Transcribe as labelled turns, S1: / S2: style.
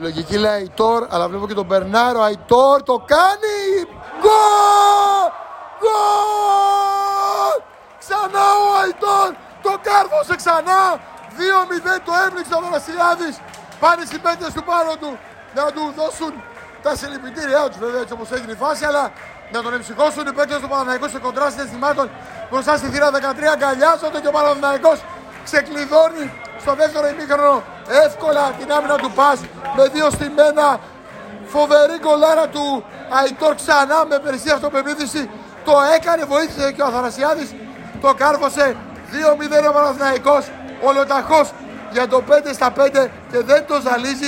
S1: Λογική λέει Αϊτόρ, αλλά βλέπω και τον Μπερνάρο. Αϊτόρ το κάνει! Γκολ! Γκολ! Ξανά ο Αϊτόρ! Το κάρφωσε ξανά! 2-0 το έμπληξε ο Δρασιάδης. Πάνε οι παίκτες του πάνω του να του δώσουν τα συλληπιτήριά τους βέβαια έτσι όπως έγινε η φάση, αλλά να τον εμψυχώσουν οι παίκτες του Παναθηναϊκού σε κοντρά συναισθημάτων μπροστά στη θύρα 13 αγκαλιάζονται και ο Παναθηναϊκός ξεκλειδώνει στο δεύτερο ημίχρονο εύκολα την άμυνα του Πας με δύο στημένα φοβερή γκολάρα του Αϊτόρ ξανά με περισσία αυτοπεποίθηση. Το έκανε, βοήθησε και ο Αθανασιάδης. Το κάρφωσε 2-0 ο Παναθηναϊκός. Ολοταχώς για το 5 στα 5 και δεν το ζαλίζει